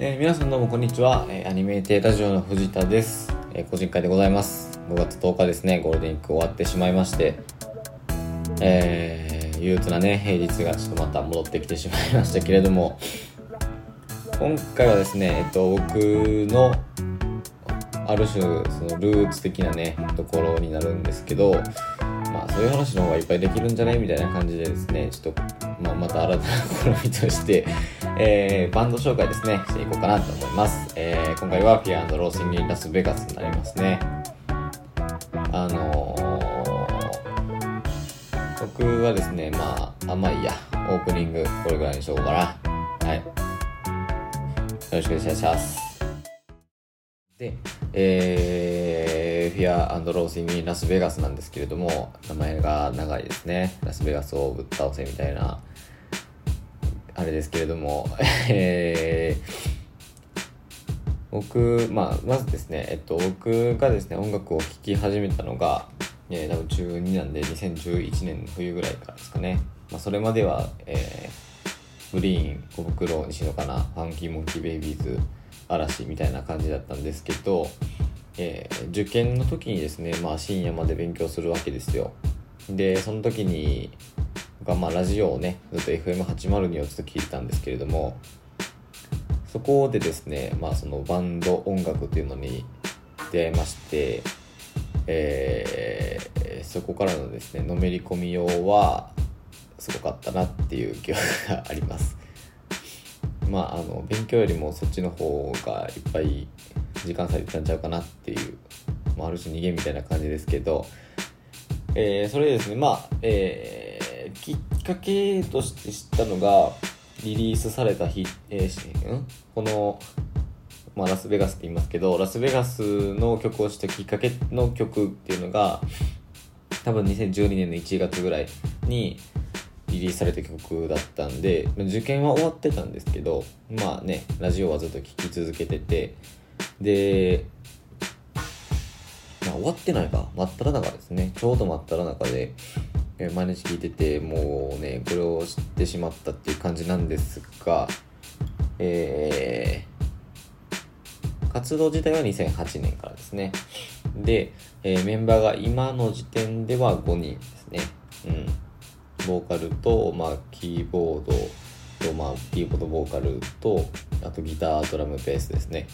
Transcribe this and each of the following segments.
えー、皆さんどうもこんにちは、えー、アニメーテーラジオの藤田です、えー、個人会でございます。5月10日ですね。ゴールデンウィーク終わってしまいまして。えー、憂鬱なね平日がちょっとまた戻ってきてしまいましたけれども。今回はですねえっと僕のある種そのルーツ的なねところになるんですけどまあそういう話の方がいっぱいできるんじゃない？みたいな感じでですねちょっと、まあ、また新たな試みとしてえー、バンド紹介ですね、していこうかなと思います。えー、今回は Fear Loathing in Las Vegas になりますね。あのー、僕はですね、まあ、あんまあいいや、オープニング、これぐらいにしようかな。はい。よろしくお願いします。で、えー、 Fear Loathing in Las Vegas なんですけれども、名前が長いですね。ラスベガスをぶっ倒せみたいな。あれですけれども、えー、僕、まあ、まずですね、えっと、僕がですね、音楽を聴き始めたのが、えー、多分中2なんで、2011年の冬ぐらいからですかね。まあ、それまでは、えー、グリーン、小袋、西野かな、ファンキーモンキーベイビーズ、嵐みたいな感じだったんですけど、えー、受験の時にですね、まあ、深夜まで勉強するわけですよ。で、その時に、が、まあ、ラジオをねずっと FM802 をずっと聞いてたんですけれどもそこでですね、まあ、そのバンド音楽っていうのに出会いまして、えー、そこからのですねのめり込みようはすごかったなっていう記憶があります。まああの勉強よりもそっちの方がいっぱい時間割いてたんちゃうかなっていう、まあ、ある種逃げみたいな感じですけど、えー、それですねまあえーきっかけとして知ったのが、リリースされた日、えー、ん？この、まあ、ラスベガスって言いますけど、ラスベガスの曲をしたきっかけの曲っていうのが、多分2012年の1月ぐらいにリリースされた曲だったんで、受験は終わってたんですけど、まあね、ラジオはずっと聴き続けてて、で、まあ、終わってないか、真っ只中ですね。ちょうど真っ只中で、え毎日聞いててもうねこれを知ってしまったっていう感じなんですがえー、活動自体は2008年からですね。で、えー、メンバーが今の時点では5人ですね。うん。ボーカルと、まあ、キーボードと、まあ、キーボードボーカルとあとギタードラムベースですね。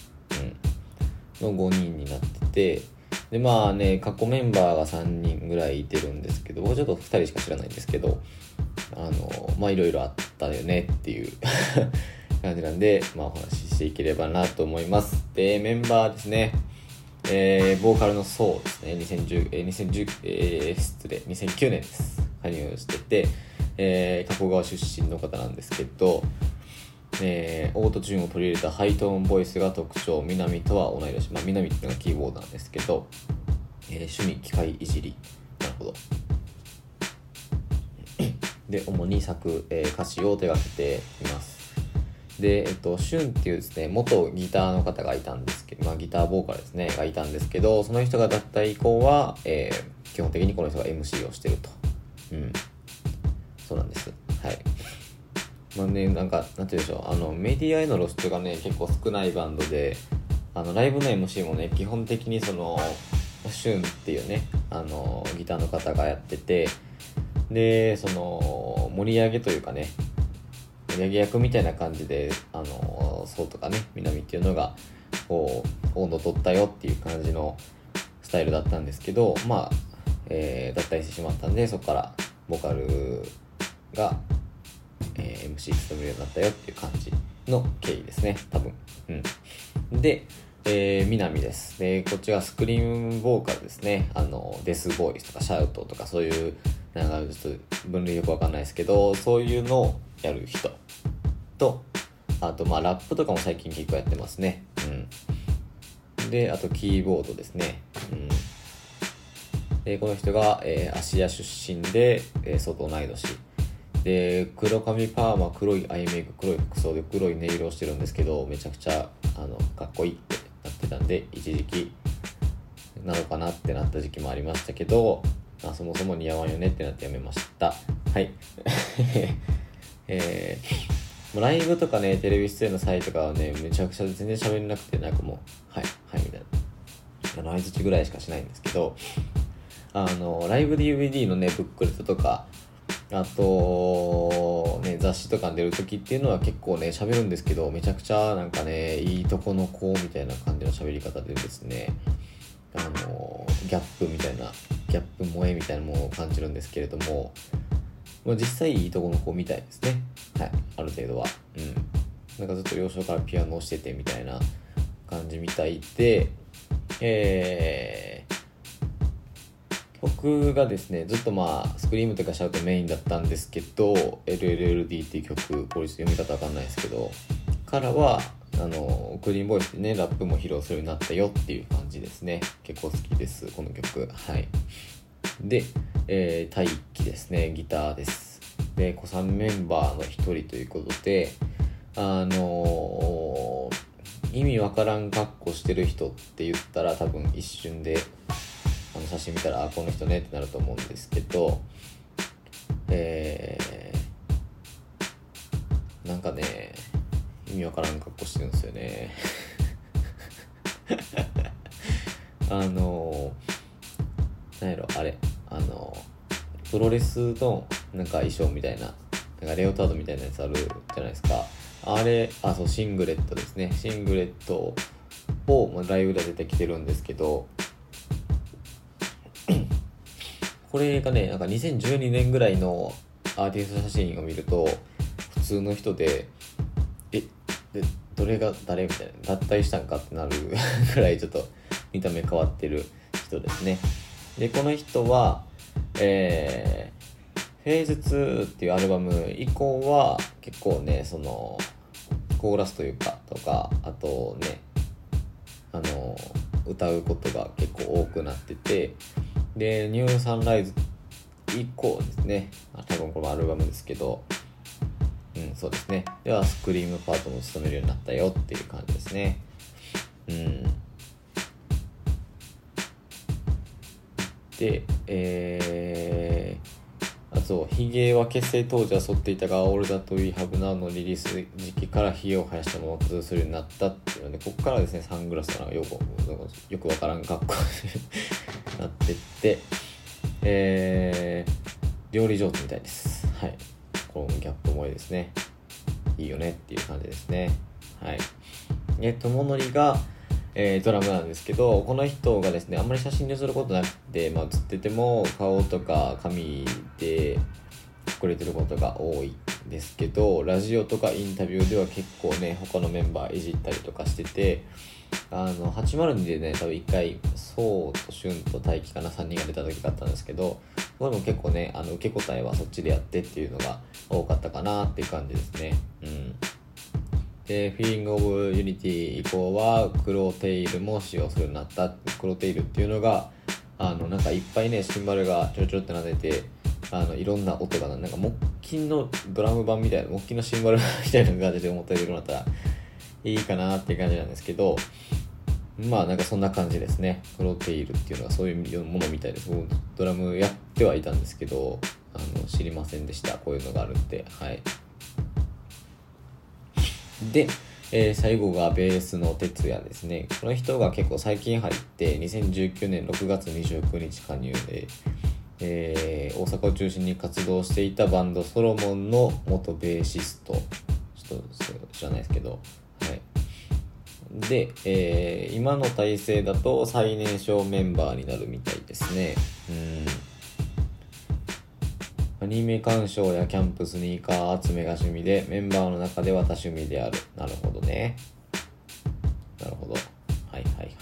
うん。の5人になっててでまあね過去メンバーが3人ぐらいいてるんですけど僕ちょっと2人しか知らないんですけどあのまあいろいろあったよねっていう 感じなんで、まあ、お話ししていければなと思います。でメンバーですね。えー、ボーカルのソウですね。2010、えー、2010、えー、失礼。2009年です。加入してて、えー、加古川出身の方なんですけどえー、オートチューンを取り入れたハイトーンボイスが特徴南とは同い年、まあ、南っていうのがキーボードなんですけど、えー、趣味機械いじりなるほどで主に作、えー、歌詞を手掛けていますで、えっと、シュンっていうですね、元ギターの方がいたんですけど、まあギターボーカルですね、がいたんですけど、その人が脱退以降は、えー、基本的にこの人が MC をしてると。うん。そうなんです。まあね、なんか、なんて言うでしょう、あの、メディアへの露出がね、結構少ないバンドで、あの、ライブの MC もね、基本的にその、シュンっていうね、あの、ギターの方がやってて、で、その、盛り上げというかね、盛り上げ役みたいな感じで、あの、そうとかね、南っていうのが、こう、温度取ったよっていう感じのスタイルだったんですけど、まあ、えー、脱退してしまったんで、そこからボーカルがえー、MC 務めるようになったよっていう感じの経緯ですね、多分。うん。で、えー、南です。で、こっちはスクリームボーカルですね。あの、デスボイスとかシャウトとかそういう、なんかちょっと分類よくわかんないですけど、そういうのをやる人と、あと、まあ、ラップとかも最近結構やってますね。うん。で、あと、キーボードですね。うん。で、この人が、えー、芦屋出身で、えー、外同い年。で黒髪パーマ黒いアイメイク黒い服装で黒いネイルをしてるんですけどめちゃくちゃあのかっこいいってなってたんで一時期なのかなってなった時期もありましたけど、まあ、そもそも似合わんよねってなってやめましたはい えー、もうライブとかね、テレビ出演の際とかはね、めちゃくちゃ全然喋れなくて、なんかもう、はい、はい、みたいな。あの、相づちぐらいしかしないんですけど、あの、ライブ DVD のね、ブックレットとか、あと、ね、雑誌とかに出る時っていうのは結構ね、喋るんですけど、めちゃくちゃなんかね、いいとこの子みたいな感じの喋り方でですね、あの、ギャップみたいな、ギャップ萌えみたいなものを感じるんですけれども、まあ、実際いいとこの子みたいですね。はい、ある程度は。うん。なんかずっと幼少からピアノをしててみたいな感じみたいで、えー、曲がですね、ずっとまあ、スクリームとかシャウトメインだったんですけど、LLLD っていう曲、これ読み方わかんないですけど、からは、あの、クリーンボイスでね、ラップも披露するようになったよっていう感じですね。結構好きです、この曲。はい。で、えー、大輝ですね、ギターです。で、子さんメンバーの一人ということで、あのー、意味わからん格好してる人って言ったら多分一瞬で、写真見たら、あ、この人ねってなると思うんですけど、えー、なんかね、意味わからん格好してるんですよね。あのー、なんやろ、あれ、あのプロレスのなんか衣装みたいななんかレオタードみたいなやつあるじゃないですかあれあそうシングレットですねシングレットを、まあ、ライブで出てきてるんですけどこれがねなんか2012年ぐらいのアーティスト写真を見ると普通の人でえでどれが誰みたいな脱退したんかってなる ぐらいちょっと見た目変わってる人ですね。で、この人は、えー、フェーズ2っていうアルバム以降は結構ね、その、コーラスというか、とか、あとね、あの、歌うことが結構多くなってて、で、ニューサンライズ以降ですね、あ多分このアルバムですけど、うん、そうですね。では、スクリームパートも務めるようになったよっていう感じですね。うん。で、えー、あと、ヒゲは結成当時は剃っていたが、オールダとウィーハブナウのリリース時期からヒゲを生やしたまま活動するようになったっていうので、ここからですね、サングラスがよく、よくわからん格好になってって、えー、料理上手みたいです。はい。このギャップ萌えですね。いいよねっていう感じですね。はい。えっと、モノリが、えー、ドラムなんですけどこの人がですねあんまり写真にすることなくて、まあ、写ってても顔とか髪で隠れてることが多いんですけどラジオとかインタビューでは結構ね他のメンバーいじったりとかしててあの802でね多分1回そうと俊と大輝かな3人が出た時があったんですけどこれも結構ねあの受け答えはそっちでやってっていうのが多かったかなっていう感じですね。うん。で、 Feeling of Unity 以降は、クローテイルも使用するようになった。クロテイルっていうのが、あの、なんかいっぱいね、シンバルがちょろちょろってなって、あの、いろんな音がなんか木琴のドラム版みたいな、木琴のシンバルみたいな感じで思ってるようになったらいいかなっていう感じなんですけど、まあなんかそんな感じですね。クロテイルっていうのがそういうものみたいです。ドラムやってはいたんですけど、あの、知りませんでした。こういうのがあるって。はい。で、えー、最後がベースの哲也ですね。この人が結構最近入って、2019年6月29日加入で、えー、大阪を中心に活動していたバンドソロモンの元ベーシスト。ちょっと知らないですけど、はい。で、えー、今の体制だと最年少メンバーになるみたいですね。うんアニメ鑑賞やキャンプ、スニーカー集めが趣味で、メンバーの中では多趣味である。なるほどね。なるほど。はいはいはいはいはい。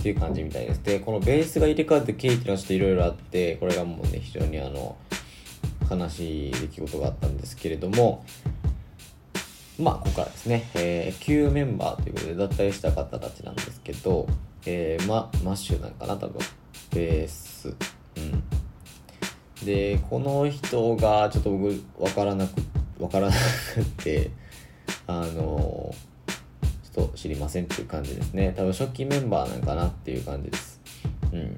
っていう感じみたいです。で、このベースが入れ替わってケーキの人いろいろあって、これがもうね、非常にあの、悲しい出来事があったんですけれども、まあ、ここからですね、えー、旧メンバーということで脱退した方たちなんですけど、えー、ま、マッシュなんかな、多分。ベース。うん。で、この人がちょっと僕わからなく、わからなくて、あの、ちょっと知りませんっていう感じですね。多分初期メンバーなんかなっていう感じです。うん。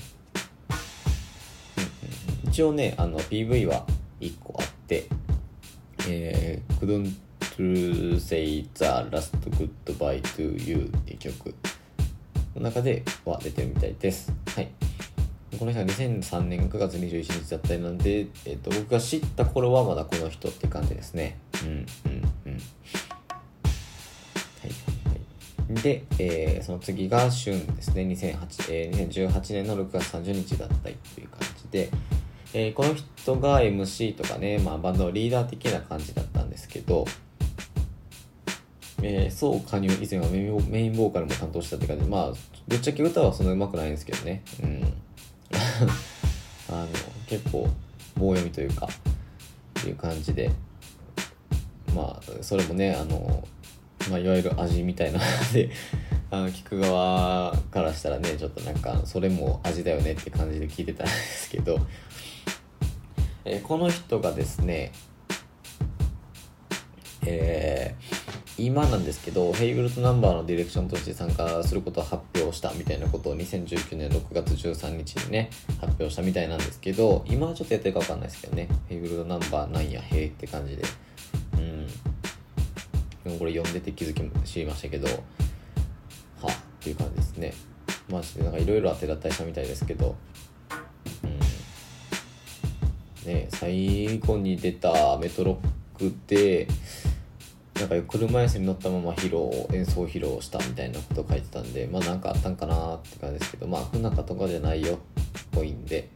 一応ね、あの、PV は1個あって、えー、クドゥン to Say the Last Goodbye to You っていう曲の中では出てるみたいです。はい。この人は2003年9月21日だったりなんで、えっと僕が知った頃はまだこの人って感じですね。うんうんうん。はいはい、で、えーその次が旬ですね。2008、えー2018年の6月30日だったりっていう感じで、えーこの人が MC とかね、まあ、バンドのリーダー的な感じだったんですけど、えー、そう加入以前はメインメインボーカルも担当したって感じでまあぶっちゃけ歌はそんな上手くないんですけどね。うん。あの結構棒読みというかっていう感じでまあそれもねあの、まあ、いわゆる味みたいなのであの聞く側からしたらねちょっとなんかそれも味だよねって感じで聞いてたんですけど、えーこの人がですねえー今なんですけどヘイブルトナンバーのディレクションとして参加することを発表したみたいなことを2019年6月13日にね発表したみたいなんですけど今はちょっとやってるか分かんないですけどね。ヘイブルトナンバーなんやへーって感じで。うん。でもこれ読んでて気づきも知りましたけどはっていう感じですね。まあなんかいろいろ当てだったりしたみたいですけど。うん。ね最後に出たメトロックでなんか車椅子に乗ったまま披露演奏披露したみたいなこと書いてたんでまあなんかあったんかなって感じですけどまあ不仲とかじゃないよっぽいんで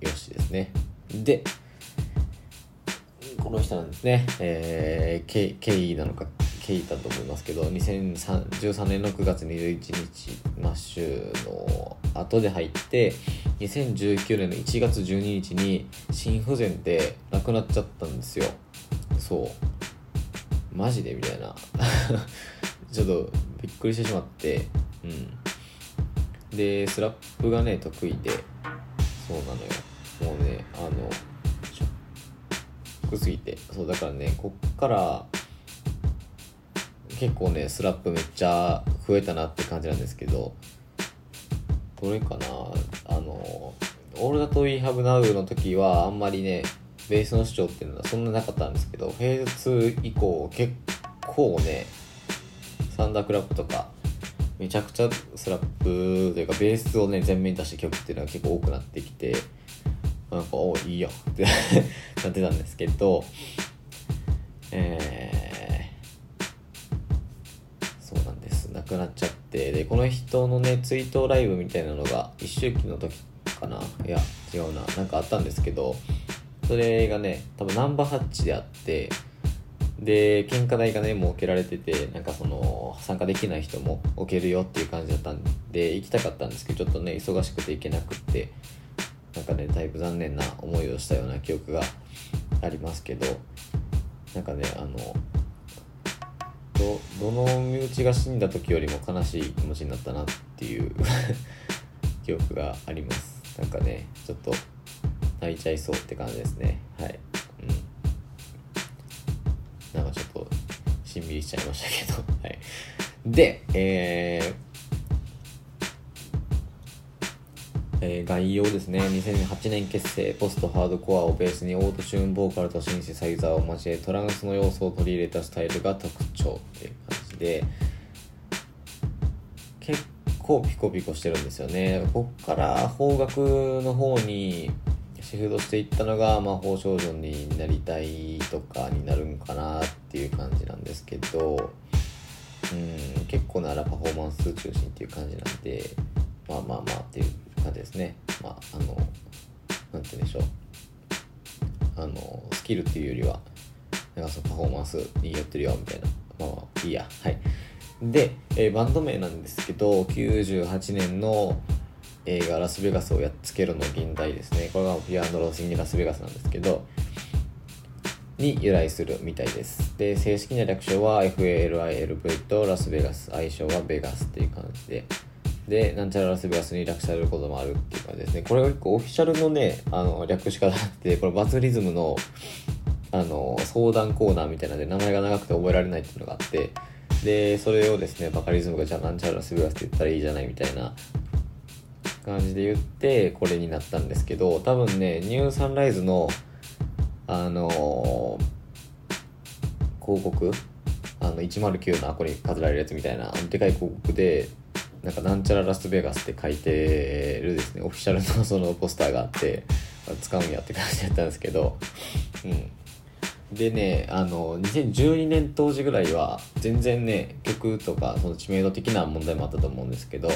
よしですね。でこの人なんですね。えー、ケイケイなのかケイだと思いますけど2013年の9月21日マッシュの後で入って2019年の1月12日に心不全で亡くなっちゃったんですよ。そう。マジでみたいな。ちょっとびっくりしてしまって。うん。でスラップがね得意で。そうなのよ。もうねあのショックすぎて。そうだからねこっから結構ねスラップめっちゃ増えたなって感じなんですけど。どれかな？あの「オールダと We Have Now」の時はあんまりねベースの主張っていうのはそんななかったんですけどフェーズ2以降結構ねサンダークラップとかめちゃくちゃスラップというかベースをね前面に出した曲っていうのが結構多くなってきてなんかおいいやって なってたんですけどえー、そうなんです。亡くなっちゃってでこの人のね追悼ライブみたいなのが一周期の時かな？いや違うな。なんかあったんですけどそれがね多分ナンバーハッチであってで献花台がね設けられててなんかその参加できない人も置けるよっていう感じだったんで行きたかったんですけどちょっとね忙しくて行けなくってなんかねだいぶ残念な思いをしたような記憶がありますけどなんかねあのどどの身内が死んだ時よりも悲しい気持ちになったなっていう 記憶があります。なんかねちょっと泣いちゃいそうって感じですね。はい。うん。なんかちょっとしんみりしちゃいましたけど。はい。でえーえー概要ですね。2008年結成ポストハードコアをベースにオートチューンボーカルとシンセサイザーを交えトランスの要素を取り入れたスタイルが特徴っていう感じで結構ピコピコしてるんですよね。こっから邦楽の方にシフトしていったのが魔法少女になりたいとかになるんかなっていう感じなんですけどうん結構ならパフォーマンス中心っていう感じなんでまあまあまあっていう感じですね。まああのなんて言うんでしょう。あのスキルっていうよりはなんかそのパフォーマンスに寄ってるよみたいな。まあまあいいや。はい。で、えーバンド名なんですけど98年の映画「ラスベガスをやっつけろ」の現代ですね。これがピアノロスインラスベガスなんですけどに由来するみたいです。で正式な略称は FALILV とラスベガス愛称はベガスっていう感じで。でなんちゃらラスベガスに略されることもあるっていう感じですね。これが結構オフィシャルのねあの略し方あってこれバズリズムのあの相談コーナーみたいなので名前が長くて覚えられないっていうのがあって。でそれをですねバカリズムがじゃあなんちゃらラスベガスって言ったらいいじゃないみたいな感じで言ってこれになったんですけど多分ねニューサンライズのあの広告あの109のあこに飾られるやつみたいなあのでかい広告でなんかなんちゃらラスベガスって書いてるですね。オフィシャルの そのポスターがあって使うんやって感じだったんですけどうん。でねあの2012年当時ぐらいは全然ね曲とかその知名度的な問題もあったと思うんですけど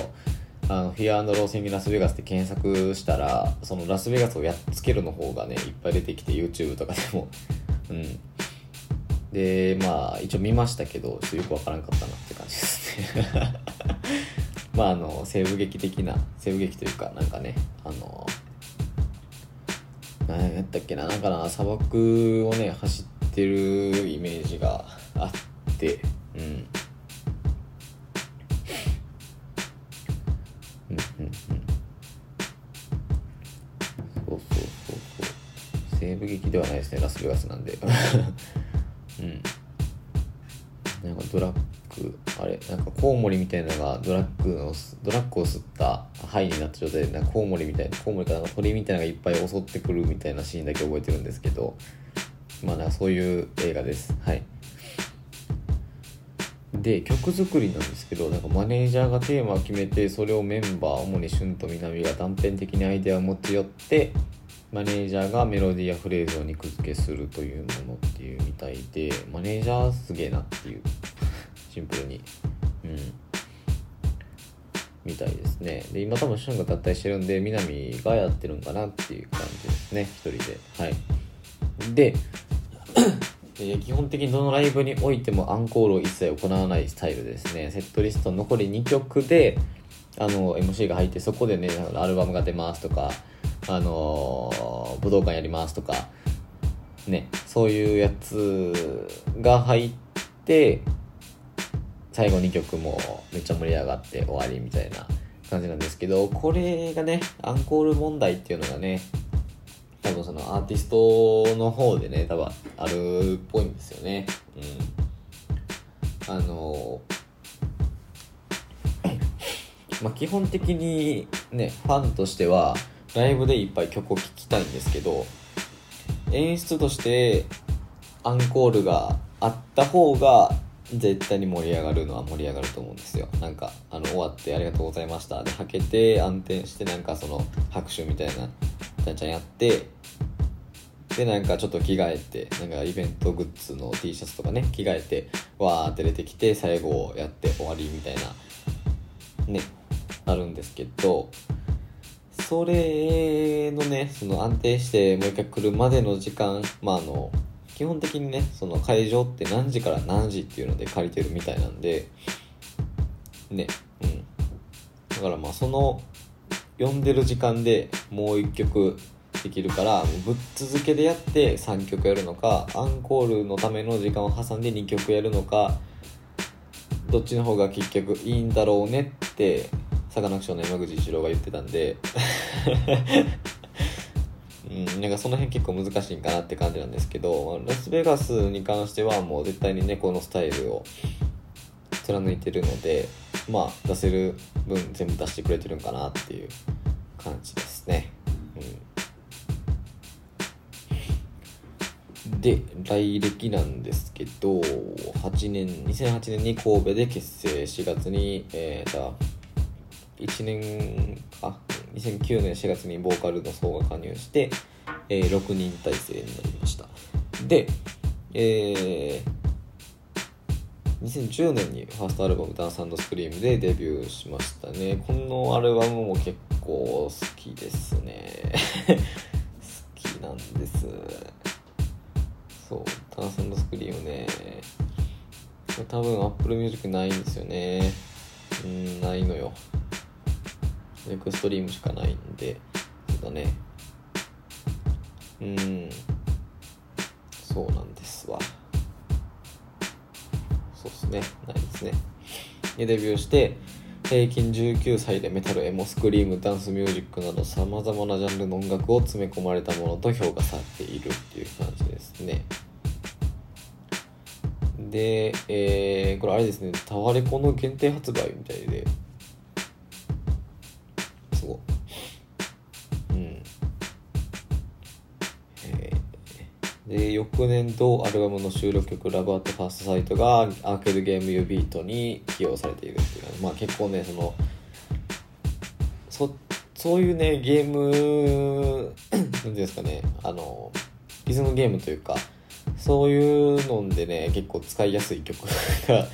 あのフィアローセンギラスベガスって検索したらそのラスベガスをやっつけるの方がねいっぱい出てきて YouTube とかでも。うん。でまあ一応見ましたけどちょっとよくわからんかったなって感じですね。まああの西部劇的な西部劇というかなんかねあの何やったっけななんかな砂漠をね走ってるイメージがあってうん。西部劇ではないですねラスベガスなんで。うん。なんかドラッグあれなんかコウモリみたいなのがドラッグのドラッグを吸った肺になった状態でなんかコウモリみたいなコウモリかなんか鳥みたいなのがいっぱい襲ってくるみたいなシーンだけ覚えてるんですけどまあなんかそういう映画です。はい。で曲作りなんですけどなんかマネージャーがテーマを決めてそれをメンバー主に旬と南が断片的にアイデアを持ち寄ってマネージャーがメロディーやフレーズを肉付けするというものっていうみたいでマネージャーすげえなっていうシンプルに。うん。みたいですね。で今多分シュンが脱退してるんで南がやってるんかなっていう感じですね。一人で。はい。で 基本的にどのライブにおいてもアンコールを一切行わないスタイルですね。セットリスト残り2曲であの MC が入ってそこでねアルバムが出ますとかあの武道館やりますとかねそういうやつが入って最後2曲もめっちゃ盛り上がって終わりみたいな感じなんですけどこれがねアンコール問題っていうのがね多分そのアーティストの方でね多分あるっぽいんですよね。うん。あのまあ基本的にねファンとしてはライブでいっぱい曲を聴きたいんですけど演出としてアンコールがあった方が絶対に盛り上がるのは盛り上がると思うんですよ。なんかあの終わって「ありがとうございました」ではけて暗転してなんかその拍手みたいなちゃんちゃんやってでなんかちょっと着替えてなんかイベントグッズの T シャツとかね着替えてわーって出てきて最後やって終わりみたいなねあるんですけどそれのねその安定してもう一回来るまでの時間まああの基本的にねその会場って何時から何時っていうので借りてるみたいなんでねうん。だからまあその読んでる時間でもう一曲できるからぶっ続けでやって3曲やるのかアンコールのための時間を挟んで2曲やるのかどっちの方が結局いいんだろうねってサカナクションの山口一郎が言ってたんで。うん、なんかその辺結構難しいんかなって感じなんですけどラスベガスに関してはもう絶対にねのスタイルを貫いてるのでまあ出せる分全部出してくれてるんかなっていう感じですね、うん、で来歴なんですけど8年2008年に神戸で結成。4月にえー、と1年あ2009年4月にボーカルの層が加入して、えー、6人体制になりました。で、えー、2010年にファーストアルバム「ダンススクリーム」でデビューしましたね。このアルバムも結構好きですね。好きなんです。そうダンススクリームね。多分 Apple Music ないんですよね。うんないのよ。エクストリームしかないんでそうだね。うん。そうなんですわ。そうっすね。ないですね。でデビューして平均19歳でメタルエモスクリームダンスミュージックなどさまざまなジャンルの音楽を詰め込まれたものと評価されているっていう感じですね。で、えー、これあれですね。タワレコの限定発売みたいで。で翌年度アルバムの収録曲「ラブアットファーストサイトがアーケードゲーム U ビートに起用されているっていう、まあ結構ねそのそそういうねゲーム何ていうんですかねあのリズムゲームというかそういうのでね結構使いやすい曲 が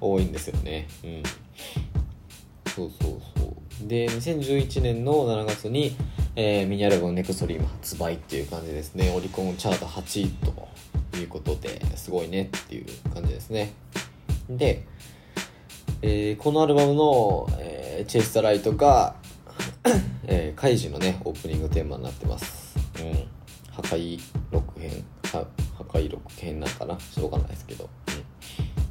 多いんですよね。うん。そうそうそう。で2011年の7月に、えー、ミニアルバムネクストリーム発売っていう感じですね。オリコンチャート8位ということですごいねっていう感じですね。で、えー、このアルバムの、えー、チェイスタライトが えー、カイジのねオープニングテーマになってます。うん。破壊録編破壊録編なんかな？しょうがないですけど、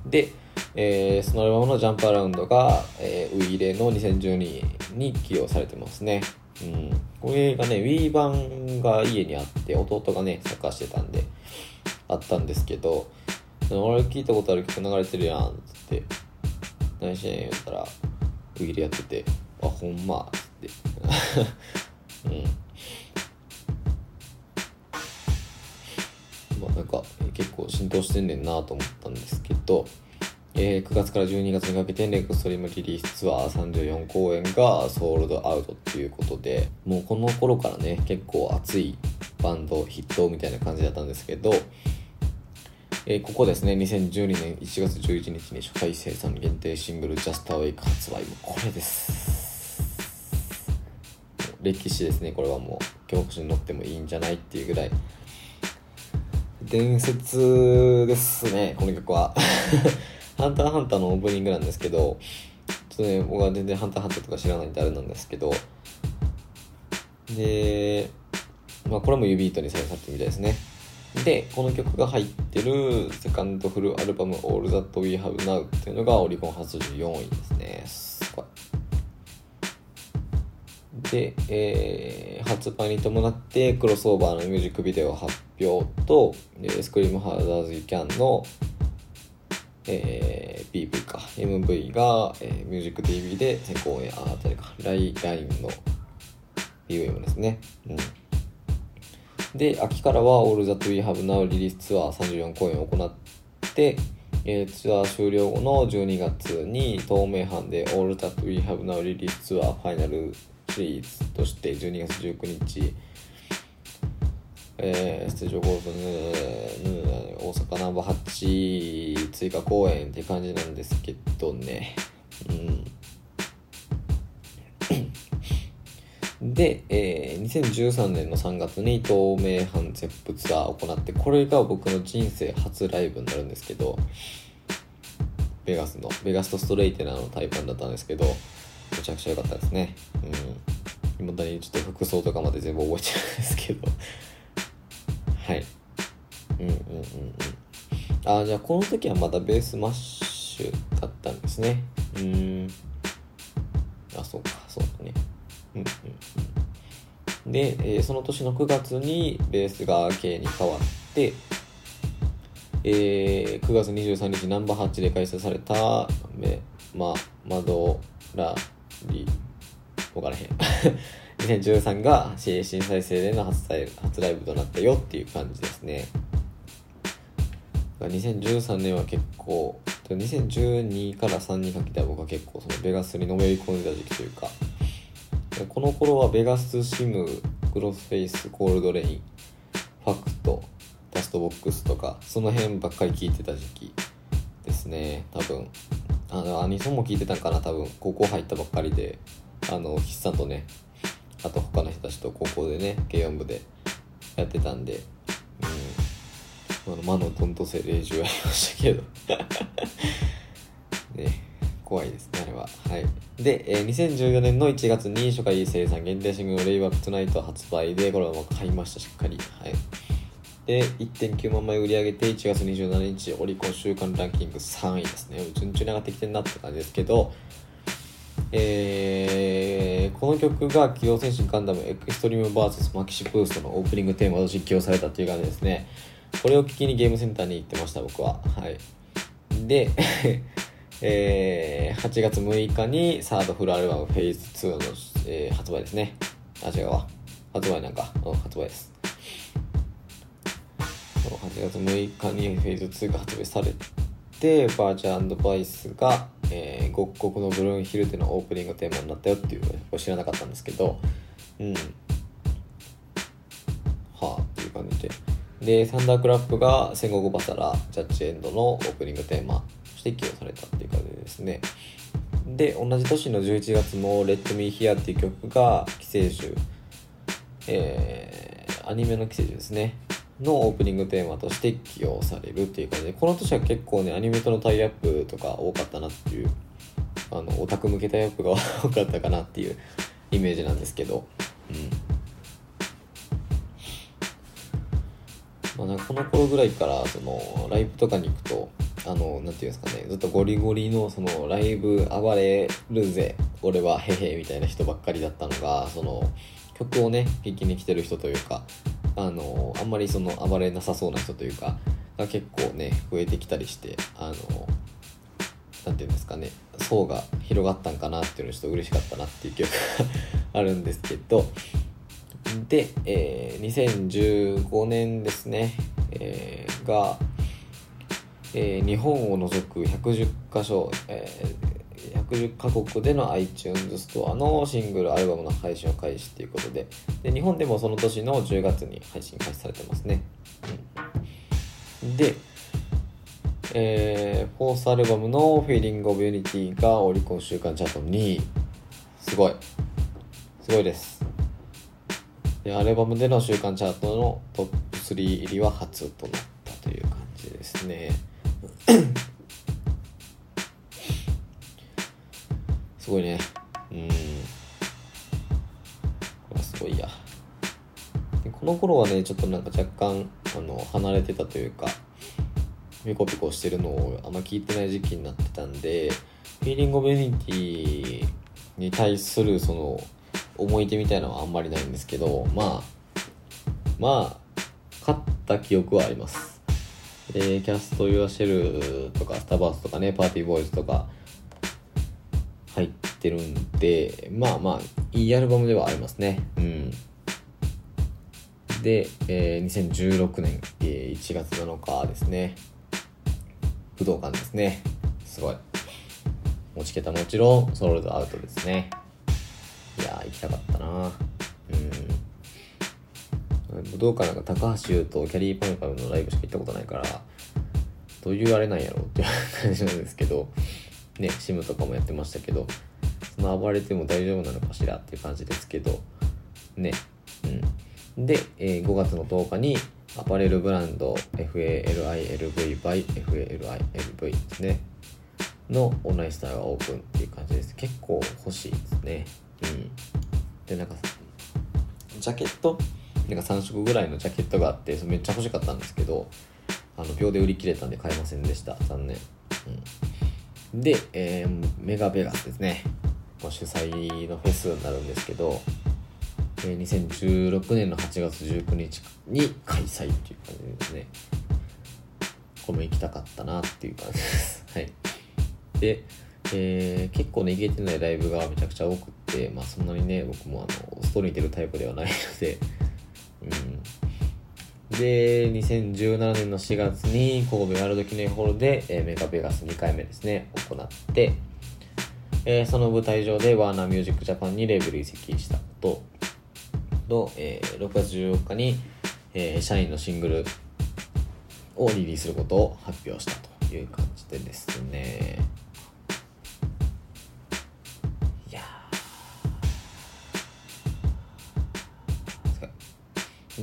うん、でえー、そのアルバムのジャンプアラウンドが、えー、ウィーレの2012に起用されてますね。うん。これがね、Wii 版が家にあって、弟がね、サッカーしてたんで、あったんですけど、俺聞いたことある曲流れてるやん、つって、何してん言ったら、ウィーレやってて、あ、ほんま、つって。うん。まあなんか、結構浸透してんねんなと思ったんですけど、えー、9月から12月にかけてネクストリームリリースツアー34公演がソールドアウトっていうことでもうこの頃からね結構熱いバンド筆頭みたいな感じだったんですけど、えー、ここですね2012年1月11日に初回生産限定シングル「Just Awake」発売もこれです。歴史ですねこれはもう教科書に載ってもいいんじゃないっていうぐらい。伝説ですねこの曲は。ハンターハンターのオープニングなんですけど、ちょっとね、僕は全然ハンターハンターとか知らないんであれなんですけど、で、まあこれも指糸に採用されてるみたいですね。で、この曲が入ってるセカンドフルアルバム All That We Have Now っていうのがオリコン初14位ですね。すごい。で、えー、発売に伴ってクロスオーバーのミュージックビデオ発表と、スクリームハーザーズ・キャンのえー、PV か。MV が、えー、ミュージック TV で先行へああたりか。ライラインの PV ですね。うん。で秋からは All That We Have Now リリースツアー34公演を行って、えー、ツアー終了後の12月に透明版で All That We Have Now リリースツアーファイナルシリーズとして12月19日えー、出場ゴールドヌ大阪ナンバー8追加公演って感じなんですけどね。うん。で、えー、2013年の3月に透明版ゼップツアーを行って、これが僕の人生初ライブになるんですけど、ベガスの、ベガスとストレイテナーの対バンだったんですけど、めちゃくちゃ良かったですね。うん。未だにちょっと服装とかまで全部覚えてるんですけどはい。うんうんうんうん。あじゃあこの時はまだベースマッシュだったんですね。うん。あそうか。そうだね。うんうんうん。で、えー、その年の9月にベースが K に変わってえー、9月23日ナンバー8で開催されためまマドラリ分からへん。2013が新再生での初初ライブとなったよっていう感じですね。2013年は結構、2012から3にかけては僕は結構そのベガスにのめり込んでた時期というか、この頃はベガス、 SiM、Crossfaith、coldrain、FACT、dustbox とか、その辺ばっかり聞いてた時期ですね、多分。あの、アニソンも聞いてたんかな、多分。高校入ったばっかりで、あの、筆さとね、あと他の人たちと高校でね軽音部でやってたんでうん。魔のトントセ霊獣ありましたけど。ね怖いですねあれは。はい。で、えー、2014年の1月に初回生産限定シングル「レイバックトナイト」発売でこれはもう買いましたしっかり。はい。で1.9万枚売り上げて1月27日オリコン週間ランキング3位ですね。順調に上がってきてるなって感じですけどえー、この曲が「機動戦士ガンダムエクストリーム VS マキシブースト」のオープニングテーマと実況されたっていう感じですね。これを聞きにゲームセンターに行ってました僕は。はい。で えー、8月6日にサードフルアルバムフェイズ2の、えー、発売ですね。あ違うわ。発売なんか、うん、発売です。8月6日にフェーズ2が発売されてバーチャーバイスが、えー、極国のブルーンヒルでのオープニングテーマになったよっていうこれ知らなかったんですけどうん。はあっていう感じで。でサンダークラップが戦国バサラジャッジエンドのオープニングテーマとして起用されたっていう感じですね。で同じ年の11月も「レッド・ミー・ヒア」っていう曲が寄生獣えー、アニメの寄生獣ですね。のオープニングテーマとして起用されるっていう感じでこの年は結構ねアニメとのタイアップとか多かったなっていうあのオタク向けタイアップが 多かったかなっていうイメージなんですけどうん。まあ、この頃ぐらいからそのライブとかに行くとあのなんていうんですかねずっとゴリゴリのそのライブ暴れるぜ俺はへへみたいな人ばっかりだったのがその曲をね聴きに来てる人というかあのあんまりその暴れなさそうな人というかが結構ね増えてきたりしてあの何て言うんですかね層が広がったんかなっていうのちょっと嬉しかったなっていう記憶が あるんですけどで、えー、2015年ですね、えー、が、えー、日本を除く110箇所、えー、110カ国での iTunes ストアのシングルアルバムの配信を開始ということでで日本でもその年の10月に配信開始されてますね、うん、で、えー、フォースアルバムの Feeling of Unity がオリコン週間チャート2位すごい。すごいです。でアルバムでの週間チャートのトップ3入りは初となったという感じですね。すごいね。うん。これはすごいや。でこの頃はねちょっとなんか若干あの離れてたというかピコピコしてるのをあんま聞いてない時期になってたんで Feeling of Unity に対するその思い出みたいなのはあんまりないんですけどまあまあ買った記憶はあります。で Cast Your Shell とか Starburst とかね Party Boys とか入ってるんでまあまあいいアルバムではありますね。うん。で、えー、2016年、えー、1月7日ですね。武道館ですね。すごい。持ち桁もちろんソロルドアウトですね。いや行きたかったな。うん。武道館なんか高橋優とキャリーパンパムのライブしか行ったことないからどういうあれなんやろうって感じなんですけどねシムとかもやってましたけどその暴れても大丈夫なのかしらっていう感じですけどねうん。で、えー、5月の10日にアパレルブランド FALILV by FALILV ですね。のオンラインスターがオープンっていう感じです。結構欲しいですね。うん。でなんかジャケット？なんか3色ぐらいのジャケットがあってめっちゃ欲しかったんですけどあの秒で売り切れたんで買えませんでした。残念、うん、で、えー、メガベガスですね。主催のフェスになるんですけど、えー、2016年の8月19日に開催っていう感じですね。これも行きたかったなっていう感じです。はい。でえー、結構ね、行けてないライブがめちゃくちゃ多くって、まあそんなにね、僕もあの、ストーリーに出るタイプではないので、うん。で、2017年の4月に神戸ワールド記念ホールで、えー、メガベガス2回目ですね、行って、えー、その舞台上でワーナーミュージックジャパンにレーベル移籍したこと。と、えー、6月14日に、えー、社員のシングルをリリースすることを発表したという感じでですね、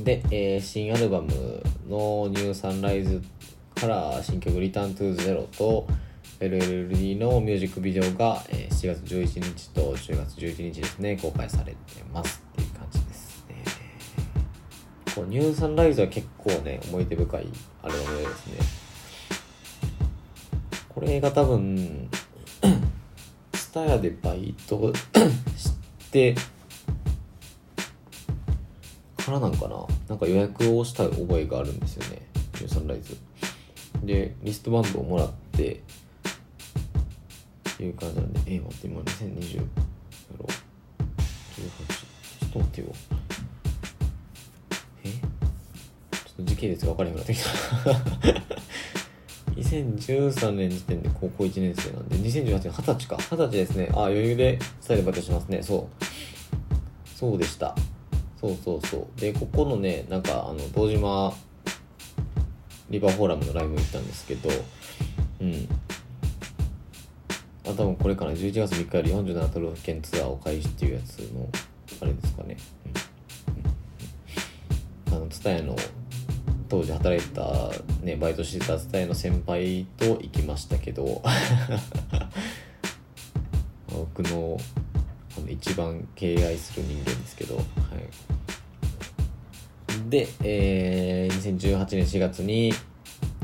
で、えー、新アルバムのニューサンライズから新曲リターントゥーゼロと LLD のミュージックビデオが、えー、7月11日と10月11日ですね、公開されてますっていう感じですね。こうニューサンライズは結構ね、思い出深いアルバムですね。これが多分、スタヤでバイトしてからなんかな？なんか予約をした覚えがあるんですよね。ニューサンライズでリストバンドをもらっていう感じなんでえ、待って今2020 18ちょっと待ってよ。え？ちょっと時系列が分からなくなってきた。2013年時点で高校1年生なんで2018年20歳か。20歳ですね。あ余裕で伝えるバイトしますね。そう。そうでした。そうそうそう。でここのねなんかあの堂島リバーフォーラムのライブ行ったんですけどうん。あ多分これから11月3日より47都道府県ツアーを開始っていうやつのあれですかね、うん、あの蔦屋の当時働いてた、ね、バイトしてた蔦屋の先輩と行きましたけど。僕のあの一番敬愛する人間ですけど、はい、で、えー、2018年4月に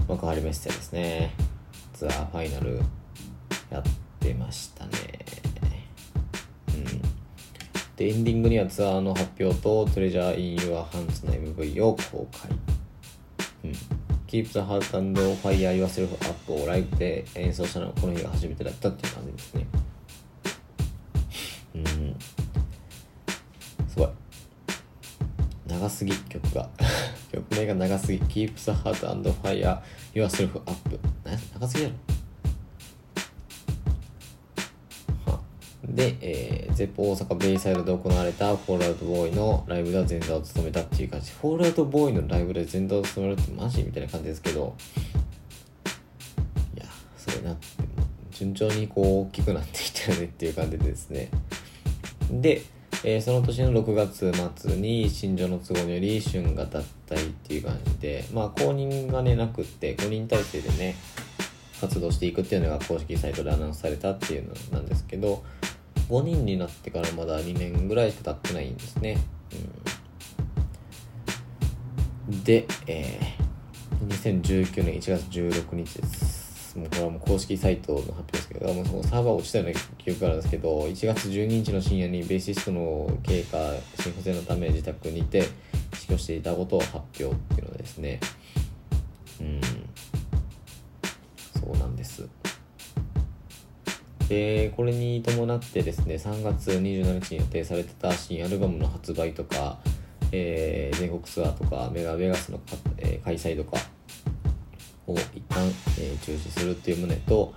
幕張メッセですね。ツアーファイナルやってましたね。うん。でエンディングにはツアーの発表と Treasure in Your Hands の MV を公開。うん。Keep the Heat and Fire Yourself Up をライブで演奏したのはこの日が初めてだったっていう感じですね。長すぎ曲が。曲名が長すぎ。Keep the Heart and Fire Yourself Up 長すぎやろ。で、えー、ゼップ大阪ベイサイドで行われたフォールアウトボーイのライブでは前座を務めたっていう感じ。フォールアウトボーイのライブで前座を務めるってマジ？みたいな感じですけど。いやすごいなって順調にこう大きくなってきてるねっていう感じでですね。で、えー、その年の6月末に新庄の都合により春が脱退っていう感じでまあ公認がねなくって5人体制でね活動していくっていうのが公式サイトでアナウンスされたっていうのなんですけど5人になってからまだ2年ぐらいしか経ってないんですね。うん、で、えー、2019年1月16日です。もうこれはもう公式サイトの発表ですけど、もうそのサーバー落ちたような記憶があるんですけど、1月12日の深夜にベーシストの経過、心不全のため自宅にて死去していたことを発表っていうのですね。うん。そうなんです。でこれに伴ってですね3月27日に予定されてた新アルバムの発売とか、えー、全国ツアーとかメガベガスの、えー、開催とかを一旦、え、中止するっていう旨と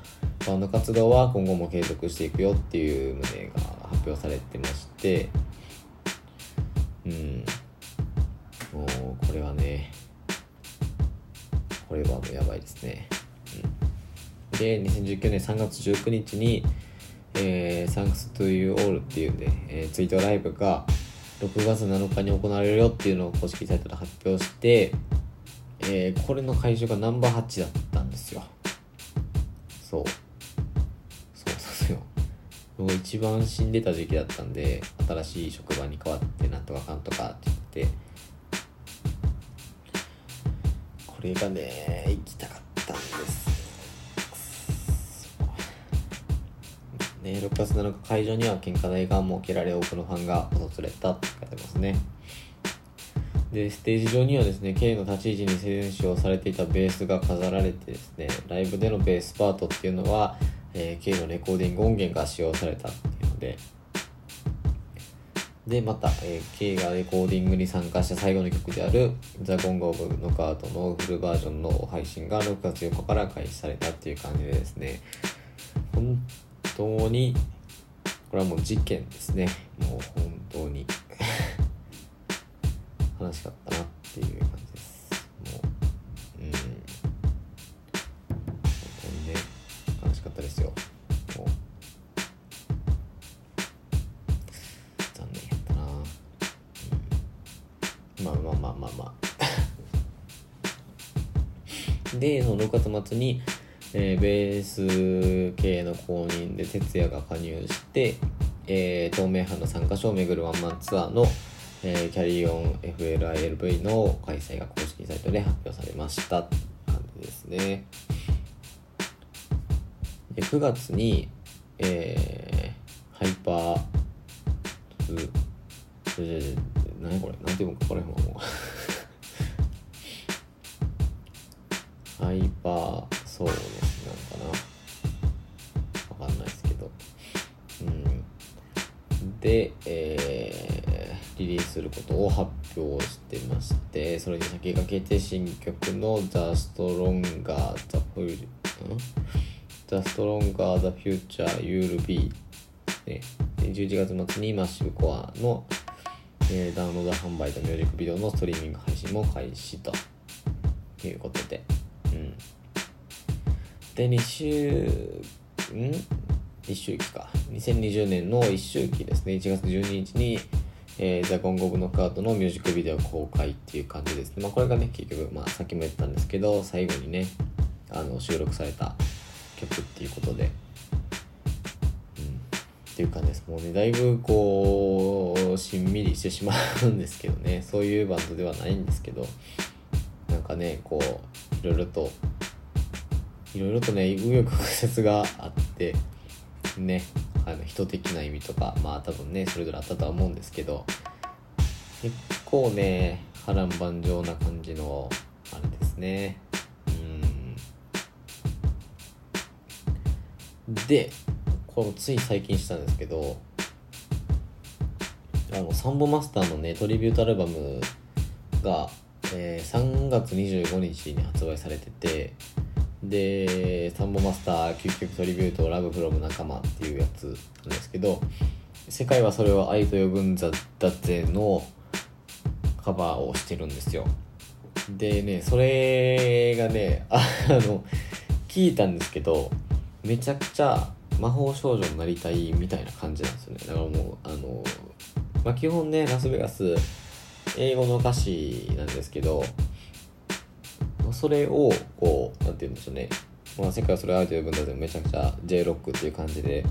バンド活動は今後も継続していくよっていう旨が発表されてましてうん。もうこれはねこれはもうやばいですね。うん。で2019年3月19日に「えー、Thanks to You All」っていうね、えー、ツイートライブが6月7日に行われるよっていうのを公式サイトで発表して、えー、これの会場がナンバー8だったんですよ。そう。そうそうそう。一番死んでた時期だったんで新しい職場に変わってなんとかかんとかって言って。これがね行きたかったんです。ね、6月7日会場には献花台が設けられ多くのファンが訪れたって書いてますね。でステージ上にはですね K の立ち位置に選手をされていたベースが飾られてですねライブでのベースパートっていうのは、えー、K のレコーディング音源が使用されたっていうのででまた、えー、K がレコーディングに参加した最後の曲である「The Gong of Knockout」のフルバージョンの配信が6月4日から開始されたっていう感じでですね本当にこれはもう事件ですね。もう本当に。悲しかったなっていう感じですもううん。本当にね悲しかったですよ。もう残念やったな、うん、まあまあまあまあまあ。でその6月末にえー、ベース系の公認で徹夜が加入して、えー、透明版の参加者を巡るワンマンツアーの、えー、キャリーオン FLILV の開催が公式サイトで発表されました感じですね。で9月に、えー、ハイパー何これ？何ていうの？かこれももう。ハイパーそうですなのかな？わかんないですけど。うん。で、えー、リリースすることを発表してましてそれに先駆けて新曲の「The Stronger the, the, Stronger the Future You'll Be」ね、11月末にマッシブコアの、えーダウンロード販売とミュージックビデオのストリーミング配信も開始ということで、うん。で、2週、ん？一周期か。2020年の一周期ですね。1月12日に、えー、ザ・ゴンゴブノックアウトのミュージックビデオ公開っていう感じですね。まあこれがね、結局、まあさっきも言ったんですけど、最後にね、あの、収録された曲っていうことで、うん。っていう感じです。もうねだいぶこうしんみりしてしまうんですけどね。そういうバンドではないんですけど。なんかねこういろいろといろいろとね紆余曲折があってね。あの人的な意味とかまあ多分ねそれぞれあったとは思うんですけど結構ね波乱万丈な感じのあれですね。うん。でこれつい最近したんですけどあのサンボマスターのねトリビュートアルバムが、えー3月25日に発売されててでサンボマスター究極トリビュートラブフロム仲間っていうやつなんですけど世界はそれを愛と呼ぶんだだぜのカバーをしてるんですよ。でねそれがねあの聞いたんですけどめちゃくちゃ魔法少女になりたいみたいな感じなんですよね。だからもうあのまあ基本ねラスベガス英語の歌詞なんですけどまそれをこうなんて言うんでしょうね、まあ、世界はそれを愛と呼ぶんだぜめちゃくちゃ J ロックっていう感じで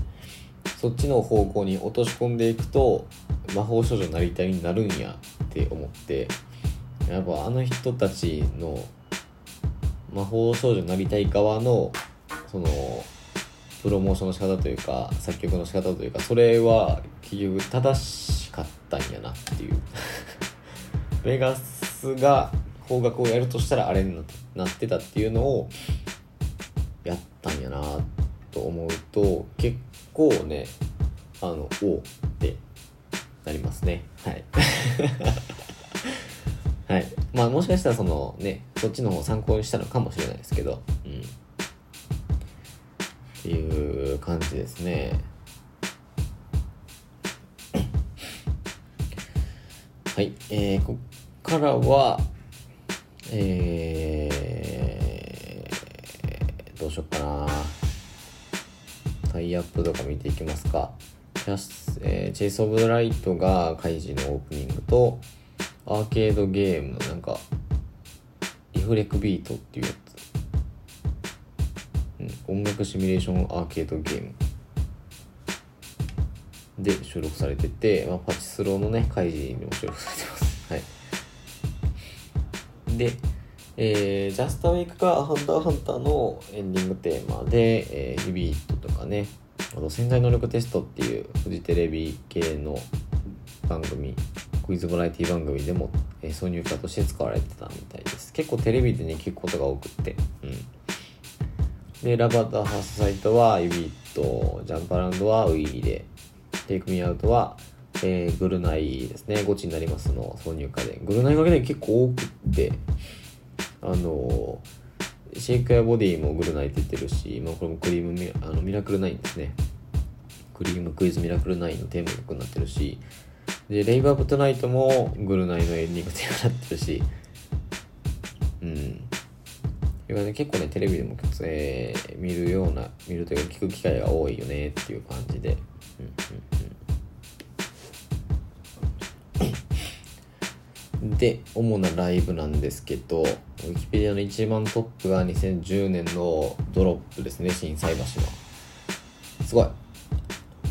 そっちの方向に落とし込んでいくと魔法少女になりたいになるんやって思ってやっぱあの人たちの魔法少女になりたい側のそのプロモーションの仕方というか作曲の仕方というかそれは結局正しかったんやなっていう。ベガスが邦楽をやるとしたらあれになってたっていうのをやったんやなと思うと結構ねあのおおってなりますね。はい。はい。まあもしかしたらそのねそっちの方を参考にしたのかもしれないですけどうん。っていう感じですね。はい。えー、こっからはえー、どうしよっかな。タイアップとか見ていきますか。キャス、えーチェイス・オブ・ライトがカイジのオープニングとアーケードゲームのなんかリフレクビートっていうやつ、うん、音楽シミュレーションアーケードゲーム。で収録されてて、まあ、パチスローのねカイジにも収録されてます。はい。で、えー、ジャストウィークがハンターハンターのエンディングテーマで、えー、リビートとかね、あと潜在能力テストっていうフジテレビ系の番組、クイズバラエティ番組でも、えー挿入歌として使われてたみたいです。結構テレビでね、聞くことが多くて。うん。で、ラバータハースサイトはユビート、ジャンプアラウンドはウィーで、テイクミアウトは、えーグルナイですね、ゴチになりますの挿入歌で。グルナイがね、結構多くって、あのシェイクやボディもグルナイってるし、まあ、これもクリームミあのミラクル9ですね。クリームクイズミラクル9のテーマ曲になってるし、で、レイバーブトナイトもグルナイのエンディングテーマになってるし、うん。いね、結構ね、テレビでも、えー見るような、見るというか聞く機会が多いよねっていう感じで。うんうんで、主なライブなんですけど、ウィキペディアの一番トップが2010年のドロップですね、心斎橋の。すごい。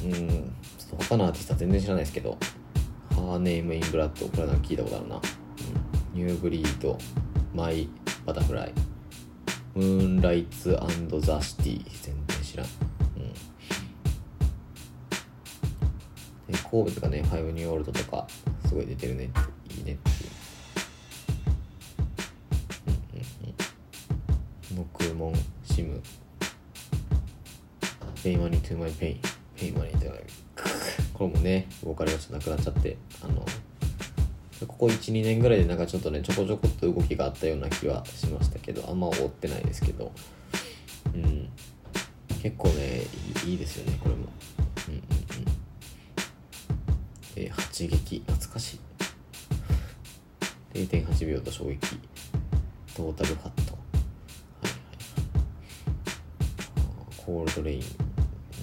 うん、ちょっと他のアーティストは全然知らないですけど、ハーネームインブラッド、これはなんか聞いたことあるな。うん、ニューブリード、マイバタフライ、ムーンライツザ・シティ、全然知らん。うん。神戸とかね、ファイブニューオールドとか、すごい出てるね、いいねって僕もシム。Pay money To my Pain Pay money To my これもねボーカルがちょっとなくなっちゃって。あのここ12年ぐらいでなんかちょっとねちょこちょこっと動きがあったような気はしましたけどあんま追ってないですけど。うん。結構ねいいですよねこれも。うんうんうん。えー、撃。懐かしい。0.8秒と衝撃。トータルフ8コールドレイン。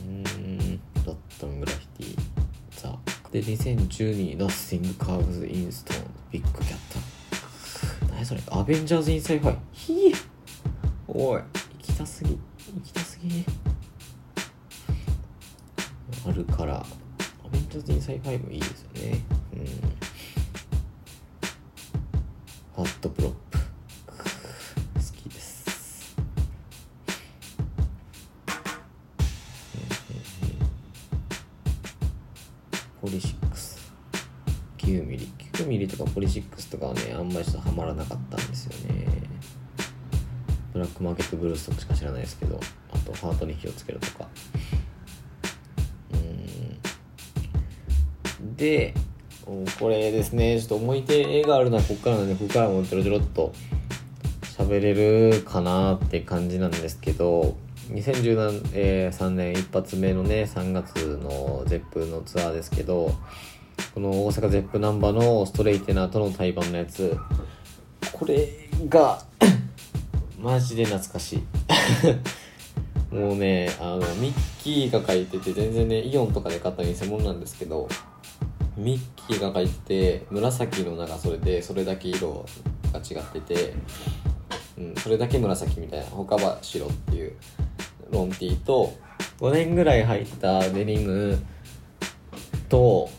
うん。ドットングラフィティザで2012ナッシングカーブズインストーン。ビッグキャット。何それ？アベンジャーズ・イン・サイファイ？ひえ。おい。行きたすぎ。行きたすぎ。あるからアベンジャーズ・イン・サイファイもいいですよね。かポリシックスとかはねあんまりちょっとハマらなかったんですよね。ブラックマーケットブルースとかしか知らないですけどあとハートに火をつけるとか。うん。でこれですねちょっと思い出絵があるのはここからなんでここからもちょろちょろっと喋れるかなって感じなんですけど2013年一発目のね3月の ZEP のツアーですけどこの大阪 ZEP ナンバーのストレイテナーとの対バンのやつ。これが マジで懐かしい。もうねあのミッキーが書いてて全然ねイオンとかで買った偽物なんですけどミッキーが書いてて紫の長袖でそれだけ色が違ってて、うん、それだけ紫みたいな。他は白っていうロンティーと5年ぐらい入ったデニムと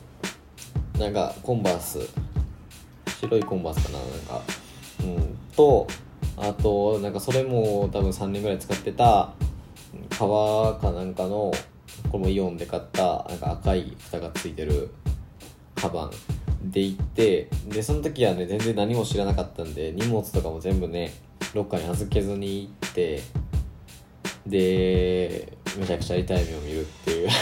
なんかコンバース。白いコンバースかななんか。うんとあとなんかそれも多分3年ぐらい使ってた革かなんかのこれもイオンで買ったなんか赤い蓋がついてるカバンで行ってでその時はね全然何も知らなかったんで荷物とかも全部ねロッカーに預けずに行ってでめちゃくちゃ痛い目を見るっていう。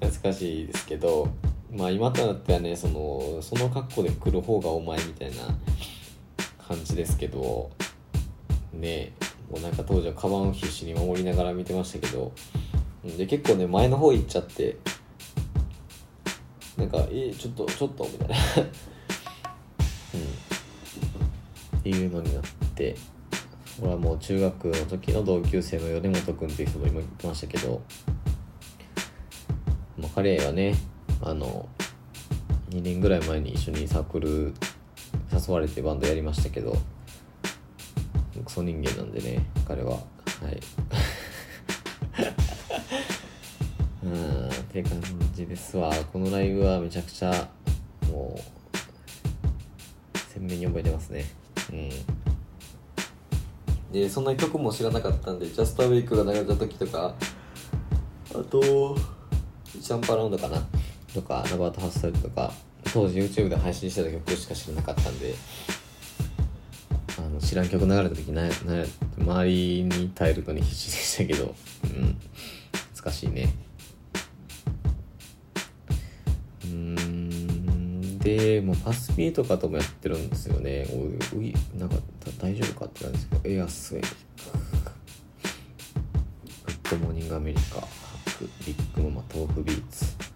懐かしいですけど。まあ今となってはねそのその格好で来る方がお前みたいな感じですけどねもうなんか当時はカバンを必死に守りながら見てましたけどで結構ね前の方行っちゃってなんか「えちょっとちょっと」みたいな。うん。っていうのになって俺はもう中学の時の同級生の米本君っていう人も今言ってましたけど、まあ、彼はねあの2年ぐらい前に一緒にサークル誘われてバンドやりましたけどクソ人間なんでね彼は。はい。うんって感じですわ。このライブはめちゃくちゃもう鮮明に覚えてますね。うん。でそんな曲も知らなかったんで「ジャストアウェイクが流れた時とかあと「ジャンプアラウンド」かな。とか「ナバートハッサル」とか当時 YouTube で配信してた曲しか知らなかったんであの知らん曲流れた時なな周りに耐えるのに必死でしたけどうん。懐かしいね。うん。でもうパスピーとかともやってるんですよね。おいおいなんか大丈夫かって感じですけど。エアスウェイ。グッドモーニングアメリカ。ビッグママ豆腐ビーツ。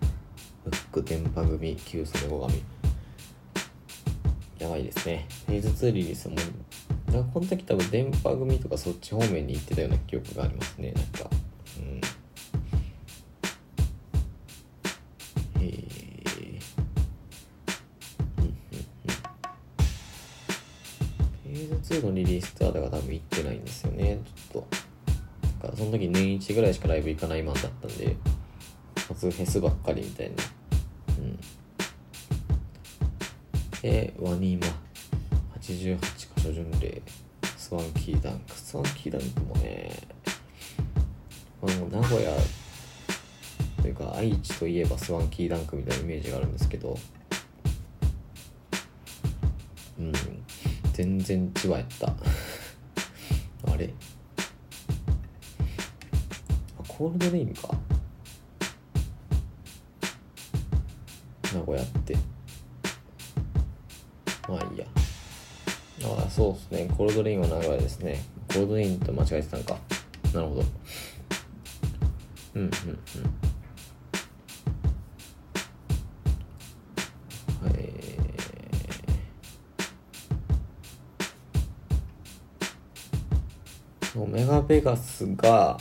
ムック電波組旧ソネゴ神。やばいですね。フェーズ2リリースもなんかこの時多分電波組とかそっち方面に行ってたような記憶がありますねなんか。うん。へえうんうんうんフェーズ2のリリースツアーでは多分行ってないんですよね。ちょっと。なんかその時年1ぐらいしかライブ行かないマンだったんで。初フェスばっかりみたいな。うん。でワニーマ88箇所巡礼。スワンキーダンク。スワンキーダンクもねまあ名古屋というか愛知といえばスワンキーダンクみたいなイメージがあるんですけど。うん。全然千葉やった。あれ？あコールドレインか。名古屋って。まあいいや。ああそうですね。コールドレインは長いですね。コールドレインと間違えてたんか。なるほど。うんうんうん。そうメガベガスが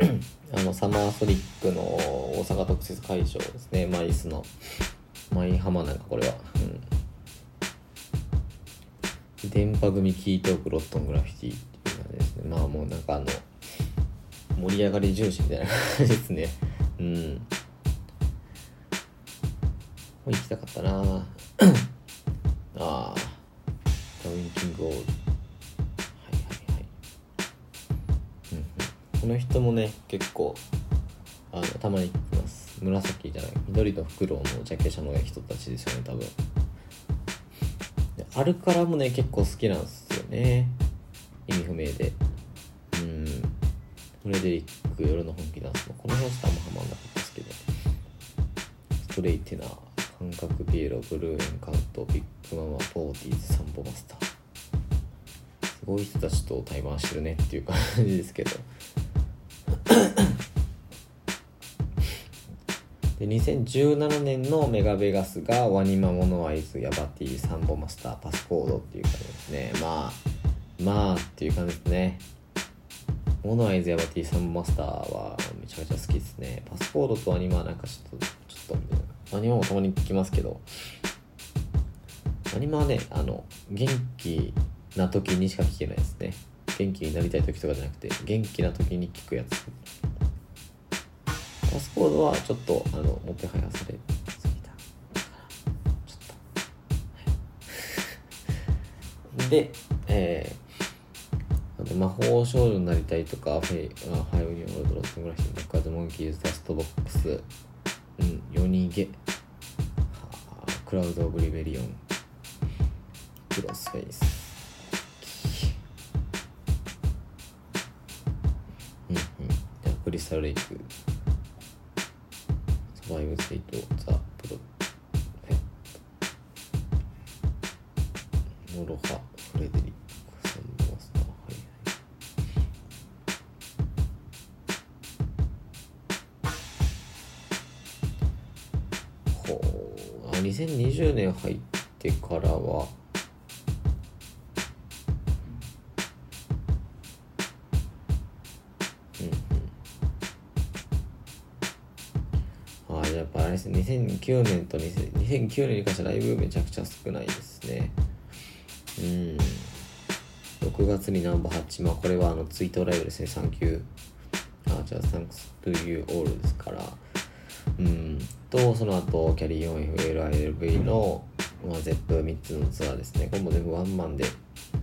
あのサマーソニックの大阪特設会場ですね。マイスの。マイハマなんかこれは、うん、電波組キートークロットングラフィティっていう感じですねまあもうなんかあの盛り上がり重視みたいな感じですね。うん。もう行きたかったな。ああダウンキングオールはいはいはい。うんうん。この人もね結構あのたまに紫じゃない緑とフクロウのジャケ写の人たちですよね多分。でアルカラもね結構好きなんですよね。意味不明で。うん。フレデリック夜の本気ダンスもこの辺はちょっとあんまハマんなかったですけどストレイテナー感覚ピエロブルーエンカウントビッグママポーティーズサンボマスター。すごい人たちと対バンしてるねっていう感じですけど。で2017年のメガベガスがワニマモノアイズヤバティサンボマスターパスコードっていう感じですね。まあまあっていう感じですね。モノアイズヤバティサンボマスターはめちゃめちゃ好きですね。パスコードとワニマはなんかちょっとちょっとみたいなワニマもたまに聞きますけど。ワニマはねあの元気な時にしか聞けないですね。元気になりたい時とかじゃなくて元気な時に聞くやつ。パスコードはちょっとあのもてはやされすぎたちょっと、でえー、あと魔法少女になりたいとかフェイあファイオリンオールドロットグラフィーバッカーズモンキーズダストボックスうん夜逃げ。クラウド・オブ・リベリオン。クロスフェイス。クリスタル・レイク。サバイブステイトザ・プロフェモロハフレデリックさんのマスターはいはいほう2020年入ってからは2009年と2009年に関してはライブめちゃくちゃ少ないですね。うん。6月にナンバー8まあこれはあのツイートライブですね。サンキューあじゃあサンクス to you all ですから。うん。とその後キャリー 4FLILV の、まあ、ZEP3 つのツアーですね。これも全部ワンマンで。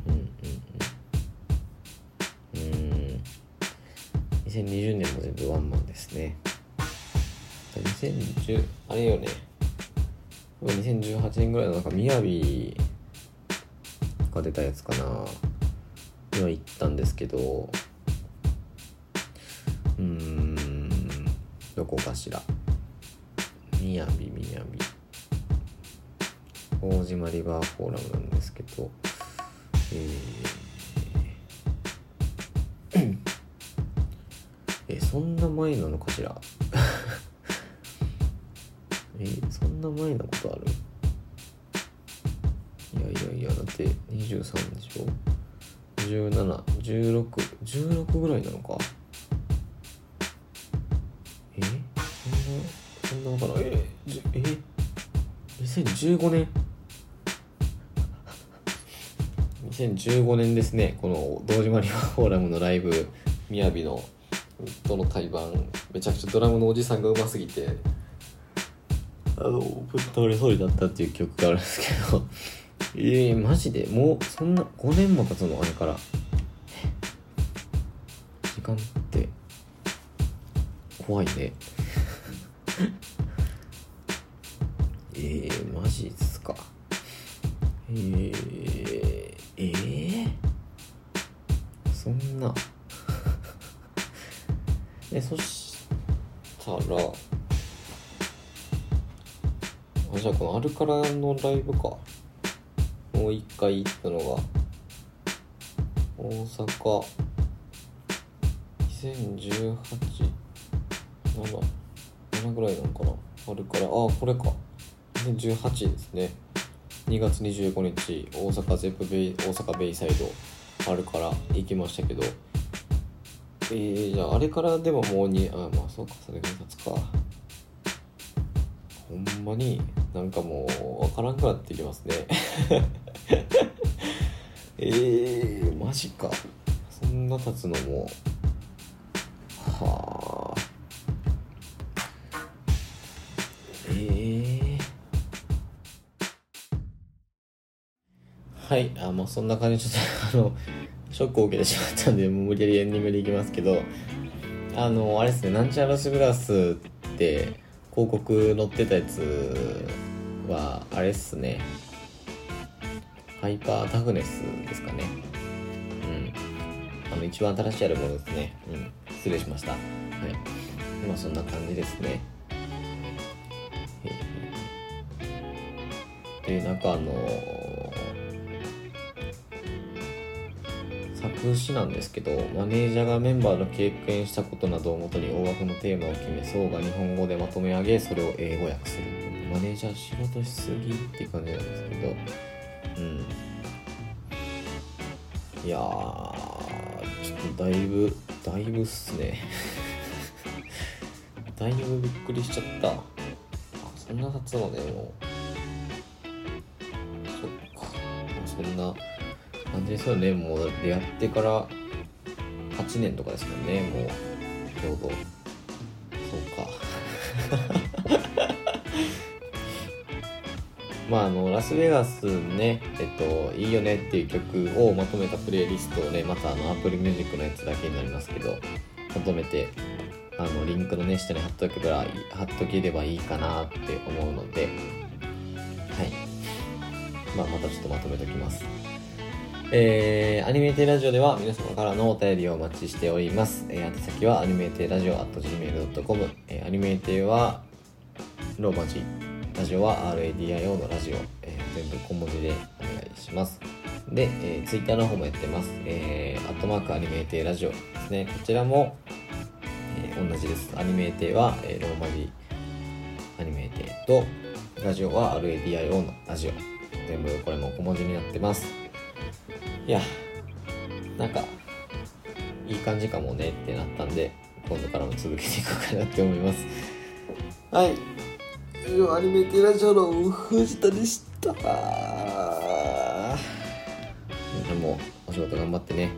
うんうんうん。うん。2020年も全部ワンマンですね。2010あれよね。2018年ぐらいのなんかみやびが出たやつかな。には行ったんですけど。うーんどこかしら。みやびみやび大島リバーフォーラムなんですけど。えー。えそんな前なのかしら。んな前なことある？いやいやいやだって23でしょ？171616ぐらいなのか？え？そんなそんなのかなえじゅえ？2015年？2015年ですね。この堂島リバーフォーラムのライブみやびのとの対バンめちゃくちゃドラムのおじさんがうますぎてあのぶっ倒れそうになったっていう曲があるんですけど。ええー、マジで？もうそんな5年も経つの？あれから。時間って怖いね。えー、マジっすか。えー、えー、そんな。えそしたらあじゃあこのアルカラのライブか。もう一回行ったのが大阪。2018 7 7ぐらいなのかな。あるからあこれか。2018ですね。2月25日大阪ゼップベイ大阪ベイサイドあるから行きましたけど。えー、じゃああれからでももうにあまあそうかそれが経つか。ほんまになんかもう分からんくなってきますね。えー、マジか。そんな経つのも。はあ。えー、はいあもうそんな感じでちょっと あのショックを受けてしまったんでもう無理やりエンディングでいきますけどあのあれですねなんちゃらスグラスって広告載ってたやつはあれっすね。ハイパータフネスですかね。うん。あの一番新しいアルバムですね。うん。失礼しました。はい。今そんな感じですね。でなんかあの作詞なんですけどマネージャーがメンバーの経験したことなどをもとに大枠のテーマを決めそうが日本語でまとめ上げそれを英語訳する。マネージャー仕事しすぎって感じなんですけど。うん。いやーちょっとだいぶだいぶっすね。だいぶびっくりしちゃった。あそんな経つのねもう。そっか。そんな感じですよね。もう出会ってから8年とかですもんね。もうちょうど。そうか。まああのラスベガスねえっといいよねっていう曲をまとめたプレイリストをねまたあのアプリミュージックのやつだけになりますけどまとめてあのリンクのね下に貼っとけば貼っとければいいかなって思うのではい。まあまたちょっとまとめときます。えー、アニメーテラジオでは皆様からのお便りをお待ちしております。えー、宛先はアニメーテラジオ at gmail.com、えー、アニメーテはローマ字、ラジオは RADIO のラジオ、えー、全部小文字でお願いします。で、えー、ツイッターの方もやってます。えー、アットマークアニメーテラジオですね。こちらも、えー、同じです。アニメーテは、えー、ローマ字アニメーテと、ラジオは RADIO のラジオ。全部これも小文字になってます。いやなんかいい感じかもねってなったんで今度からも続けていこうかなって思います。はい。アニメテラジオの藤田でした。でもお仕事頑張ってね